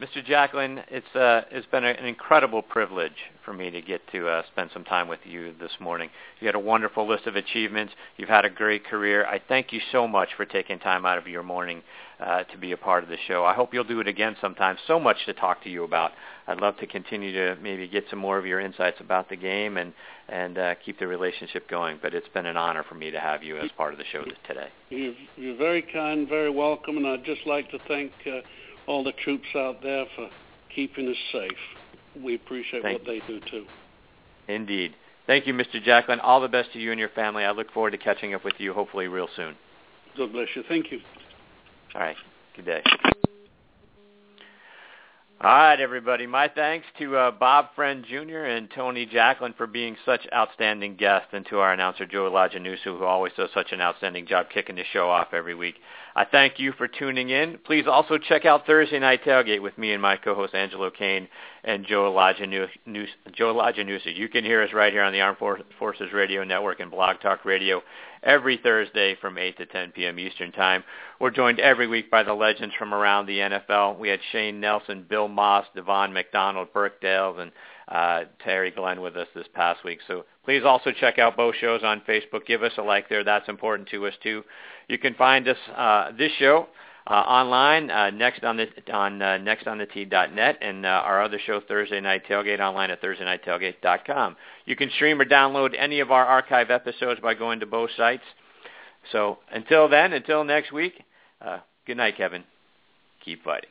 Mr. Jacklin, it's uh, it's been an incredible privilege for me to get to uh, spend some time with you this morning. You had a wonderful list of achievements. You've had a great career. I thank you so much for taking time out of your morning uh, to be a part of the show. I hope you'll do it again sometime. So much to talk to you about. I'd love to continue to maybe get some more of your insights about the game and and uh, keep the relationship going. But it's been an honor for me to have you as part of the show today. You're, you're very kind, very welcome, and I'd just like to thank. Uh, all the troops out there for keeping us safe. We appreciate Thank what they do too. Indeed. Thank you, Mr. Jacklin. All the best to you and your family. I look forward to catching up with you hopefully real soon. God bless you. Thank you. All right. Good day. All right, everybody. My thanks to uh, Bob Friend Jr. and Tony Jacklin for being such outstanding guests, and to our announcer Joe Lajanusa, who always does such an outstanding job kicking the show off every week. I thank you for tuning in. Please also check out Thursday Night Tailgate with me and my co-host Angelo Kane and Joe Lajanusa. You can hear us right here on the Armed Forces Radio Network and Blog Talk Radio every Thursday from 8 to 10 p.m. Eastern Time. We're joined every week by the legends from around the NFL. We had Shane Nelson, Bill Moss, Devon McDonald, Burke Dales, and uh, Terry Glenn with us this past week. So please also check out both shows on Facebook. Give us a like there. That's important to us too. You can find us uh, this show uh, online uh, next on the on uh, nextonthetee.net and uh, our other show Thursday Night Tailgate online at thursdaynighttailgate.com. You can stream or download any of our archive episodes by going to both sites. So until then, until next week, uh, good night, Kevin. Keep fighting.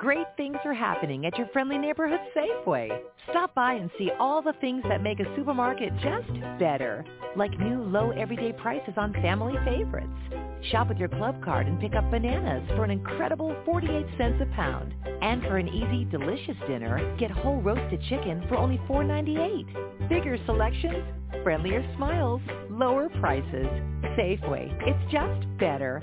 Great things are happening at your friendly neighborhood Safeway. Stop by and see all the things that make a supermarket just better, like new low everyday prices on family favorites. Shop with your club card and pick up bananas for an incredible 48 cents a pound. And for an easy, delicious dinner, get whole roasted chicken for only $4.98. Bigger selections, friendlier smiles, lower prices. Safeway, it's just better.